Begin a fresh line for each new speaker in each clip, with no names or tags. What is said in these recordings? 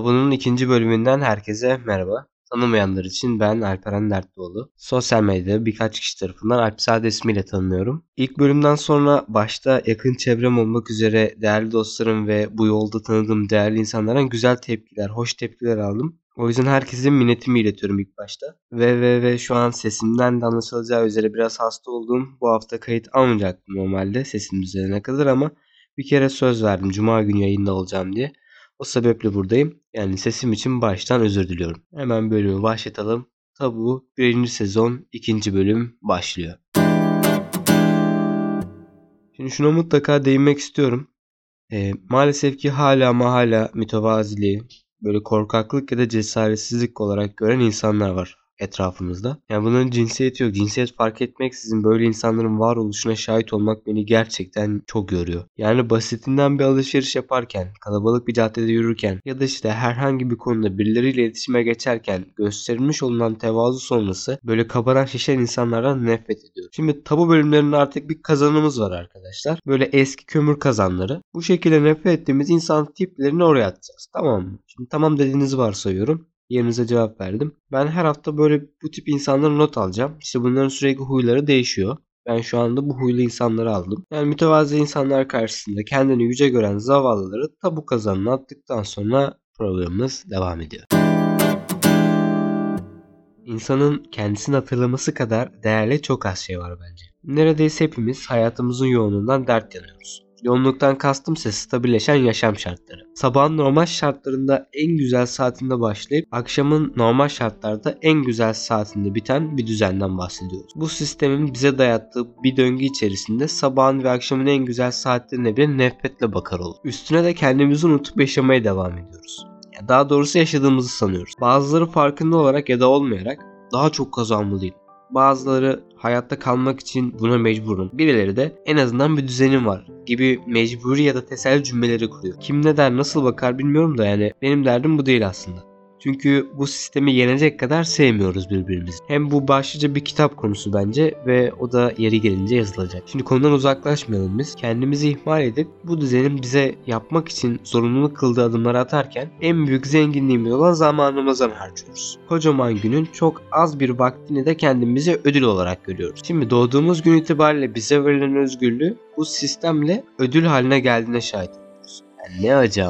Tabu'nun ikinci bölümünden herkese merhaba. Tanımayanlar için ben Alperen Dertlioğlu. Sosyal medyada birkaç kişi tarafından Alpsade ismiyle tanınıyorum. İlk bölümden sonra başta yakın çevrem olmak üzere değerli dostlarım ve bu yolda tanıdığım değerli insanlardan güzel tepkiler, hoş tepkiler aldım. O yüzden herkese minnetimi iletiyorum ilk başta. Ve ve ve şu an sesimden de anlaşılacağı üzere biraz hasta olduğum bu hafta kayıt almayacaktım normalde sesim düzelene kadar ama bir kere söz verdim cuma günü yayında olacağım diye. O sebeple buradayım. Yani sesim için baştan özür diliyorum. Hemen bölümü başlatalım. Tabu 1. sezon 2. bölüm başlıyor. Şimdi şuna mutlaka değinmek istiyorum. E, maalesef ki hala ama hala mütevaziliği, böyle korkaklık ya da cesaretsizlik olarak gören insanlar var etrafımızda. Yani bunların cinsiyeti yok. Cinsiyet fark etmeksizin böyle insanların varoluşuna şahit olmak beni gerçekten çok yoruyor. Yani basitinden bir alışveriş yaparken, kalabalık bir caddede yürürken ya da işte herhangi bir konuda birileriyle iletişime geçerken gösterilmiş olunan tevazu sonrası böyle kabaran şişen insanlardan nefret ediyorum. Şimdi tabu bölümlerinde artık bir kazanımız var arkadaşlar. Böyle eski kömür kazanları. Bu şekilde nefret ettiğimiz insan tiplerini oraya atacağız. Tamam mı? Şimdi tamam dediğinizi varsayıyorum yerinize cevap verdim. Ben her hafta böyle bu tip insanlara not alacağım. İşte bunların sürekli huyları değişiyor. Ben şu anda bu huylu insanları aldım. Yani mütevazi insanlar karşısında kendini yüce gören zavallıları tabu kazanına attıktan sonra programımız devam ediyor. İnsanın kendisini hatırlaması kadar değerli çok az şey var bence. Neredeyse hepimiz hayatımızın yoğunluğundan dert yanıyoruz. Yoğunluktan kastım ise stabilleşen yaşam şartları. Sabahın normal şartlarında en güzel saatinde başlayıp akşamın normal şartlarda en güzel saatinde biten bir düzenden bahsediyoruz. Bu sistemin bize dayattığı bir döngü içerisinde sabahın ve akşamın en güzel saatlerine bile nefretle bakar olur. Üstüne de kendimizi unutup yaşamaya devam ediyoruz. Ya daha doğrusu yaşadığımızı sanıyoruz. Bazıları farkında olarak ya da olmayarak daha çok kazanmalıyım. Bazıları hayatta kalmak için buna mecburum. Birileri de en azından bir düzenim var gibi mecburi ya da teselli cümleleri kuruyor. Kim ne der nasıl bakar bilmiyorum da yani benim derdim bu değil aslında. Çünkü bu sistemi yenecek kadar sevmiyoruz birbirimizi. Hem bu başlıca bir kitap konusu bence ve o da yeri gelince yazılacak. Şimdi konudan uzaklaşmayalım biz. Kendimizi ihmal edip bu düzenin bize yapmak için zorunluluk kıldığı adımları atarken en büyük zenginliğimiz olan zamanımızdan harcıyoruz. Kocaman günün çok az bir vaktini de kendimize ödül olarak görüyoruz. Şimdi doğduğumuz gün itibariyle bize verilen özgürlüğü bu sistemle ödül haline geldiğine şahit oluyoruz. Yani ne acı.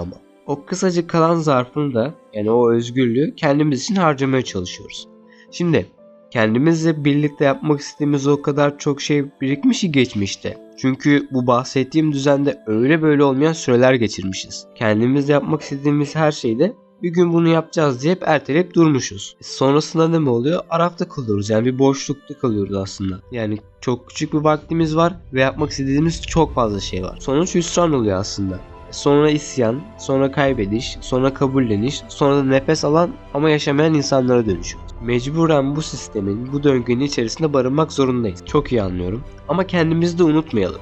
O kısacık kalan zarfını da yani o özgürlüğü kendimiz için harcamaya çalışıyoruz. Şimdi kendimizle birlikte yapmak istediğimiz o kadar çok şey birikmiş ki geçmişte. Çünkü bu bahsettiğim düzende öyle böyle olmayan süreler geçirmişiz. Kendimizle yapmak istediğimiz her şeyde bir gün bunu yapacağız diye hep erteleyip durmuşuz. E, sonrasında ne mi oluyor? Arafta kalıyoruz yani bir boşlukta kalıyoruz aslında. Yani çok küçük bir vaktimiz var ve yapmak istediğimiz çok fazla şey var. Sonuç hüsran oluyor aslında sonra isyan, sonra kaybediş, sonra kabulleniş, sonra da nefes alan ama yaşamayan insanlara dönüşüyor. Mecburen bu sistemin, bu döngünün içerisinde barınmak zorundayız. Çok iyi anlıyorum. Ama kendimizi de unutmayalım.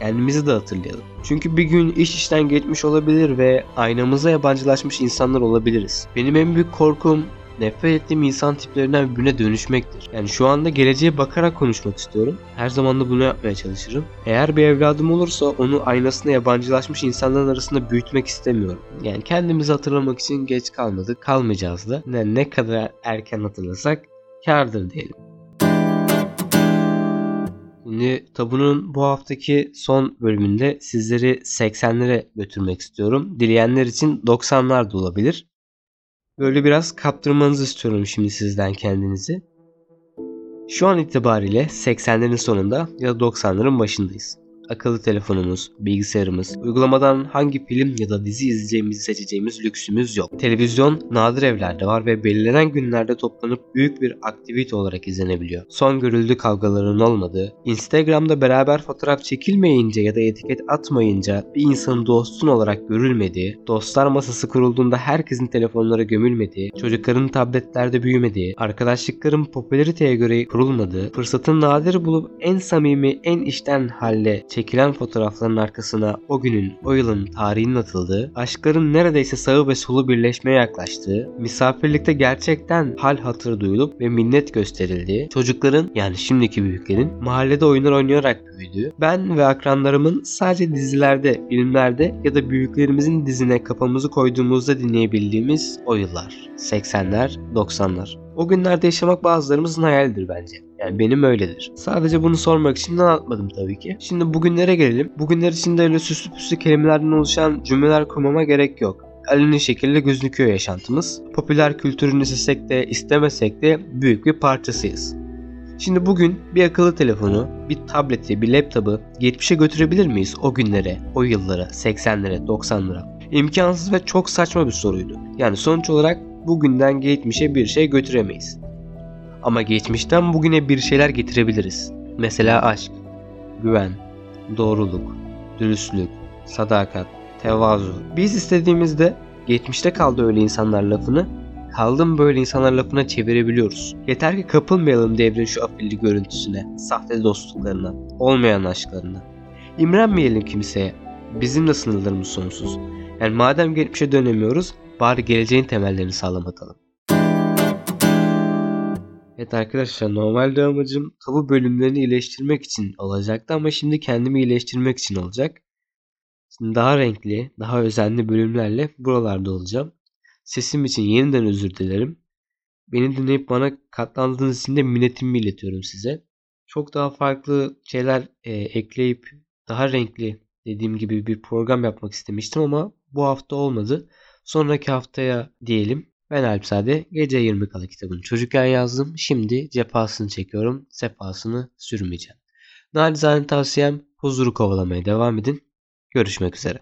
Kendimizi de hatırlayalım. Çünkü bir gün iş işten geçmiş olabilir ve aynamıza yabancılaşmış insanlar olabiliriz. Benim en büyük korkum nefret ettiğim insan tiplerinden birine dönüşmektir. Yani şu anda geleceğe bakarak konuşmak istiyorum. Her zaman da bunu yapmaya çalışırım. Eğer bir evladım olursa onu aynasına yabancılaşmış insanların arasında büyütmek istemiyorum. Yani kendimizi hatırlamak için geç kalmadık. Kalmayacağız da. Yani ne kadar erken hatırlasak kardır diyelim. Şimdi Tabu'nun bu haftaki son bölümünde sizleri 80'lere götürmek istiyorum. Dileyenler için 90'lar da olabilir. Böyle biraz kaptırmanızı istiyorum şimdi sizden kendinizi. Şu an itibariyle 80'lerin sonunda ya da 90'ların başındayız akıllı telefonumuz, bilgisayarımız, uygulamadan hangi film ya da dizi izleyeceğimizi seçeceğimiz lüksümüz yok. Televizyon nadir evlerde var ve belirlenen günlerde toplanıp büyük bir aktivite olarak izlenebiliyor. Son görüldü kavgaların olmadığı, Instagram'da beraber fotoğraf çekilmeyince ya da etiket atmayınca bir insanın dostun olarak görülmediği, dostlar masası kurulduğunda herkesin telefonlara gömülmediği, çocukların tabletlerde büyümediği, arkadaşlıkların popülariteye göre kurulmadığı, fırsatın nadir bulup en samimi, en içten halle çekilmediği çekilen fotoğrafların arkasına o günün, o yılın tarihinin atıldığı, aşkların neredeyse sağı ve solu birleşmeye yaklaştığı, misafirlikte gerçekten hal hatır duyulup ve minnet gösterildiği, çocukların yani şimdiki büyüklerin mahallede oyunlar oynayarak büyüdüğü, ben ve akranlarımın sadece dizilerde, filmlerde ya da büyüklerimizin dizine kafamızı koyduğumuzda dinleyebildiğimiz o yıllar. 80'ler, 90'lar. O günlerde yaşamak bazılarımızın hayalidir bence. Yani benim öyledir. Sadece bunu sormak için anlatmadım tabii ki. Şimdi bugünlere gelelim. Bugünler içinde öyle süslü püslü kelimelerden oluşan cümleler kurmama gerek yok. Aleni şekilde gözüküyor yaşantımız. Popüler kültürünü istesek de istemesek de büyük bir parçasıyız. Şimdi bugün bir akıllı telefonu, bir tableti, bir laptopu geçmişe götürebilir miyiz o günlere, o yıllara, 80'lere, 90'lara? İmkansız ve çok saçma bir soruydu. Yani sonuç olarak bugünden geçmişe bir şey götüremeyiz. Ama geçmişten bugüne bir şeyler getirebiliriz. Mesela aşk, güven, doğruluk, dürüstlük, sadakat, tevazu. Biz istediğimizde geçmişte kaldı öyle insanlar lafını kaldım böyle insanlar lafına çevirebiliyoruz. Yeter ki kapılmayalım devrin şu afilli görüntüsüne, sahte dostluklarına, olmayan aşklarına. İmrenmeyelim kimseye. Bizim de sınırlarımız sonsuz. Yani madem geçmişe dönemiyoruz, bari geleceğin temellerini sağlam atalım. Evet arkadaşlar normalde amacım tabu bölümlerini iyileştirmek için olacaktı ama şimdi kendimi iyileştirmek için olacak. Şimdi daha renkli, daha özenli bölümlerle buralarda olacağım. Sesim için yeniden özür dilerim. Beni dinleyip bana katlandığınız için de minnetimi iletiyorum size. Çok daha farklı şeyler e, ekleyip daha renkli dediğim gibi bir program yapmak istemiştim ama bu hafta olmadı. Sonraki haftaya diyelim. Ben Alpsade Gece 20 Kala kitabını çocukken yazdım. Şimdi cefasını çekiyorum. Sefasını sürmeyeceğim. Nacizane tavsiyem huzuru kovalamaya devam edin. Görüşmek üzere.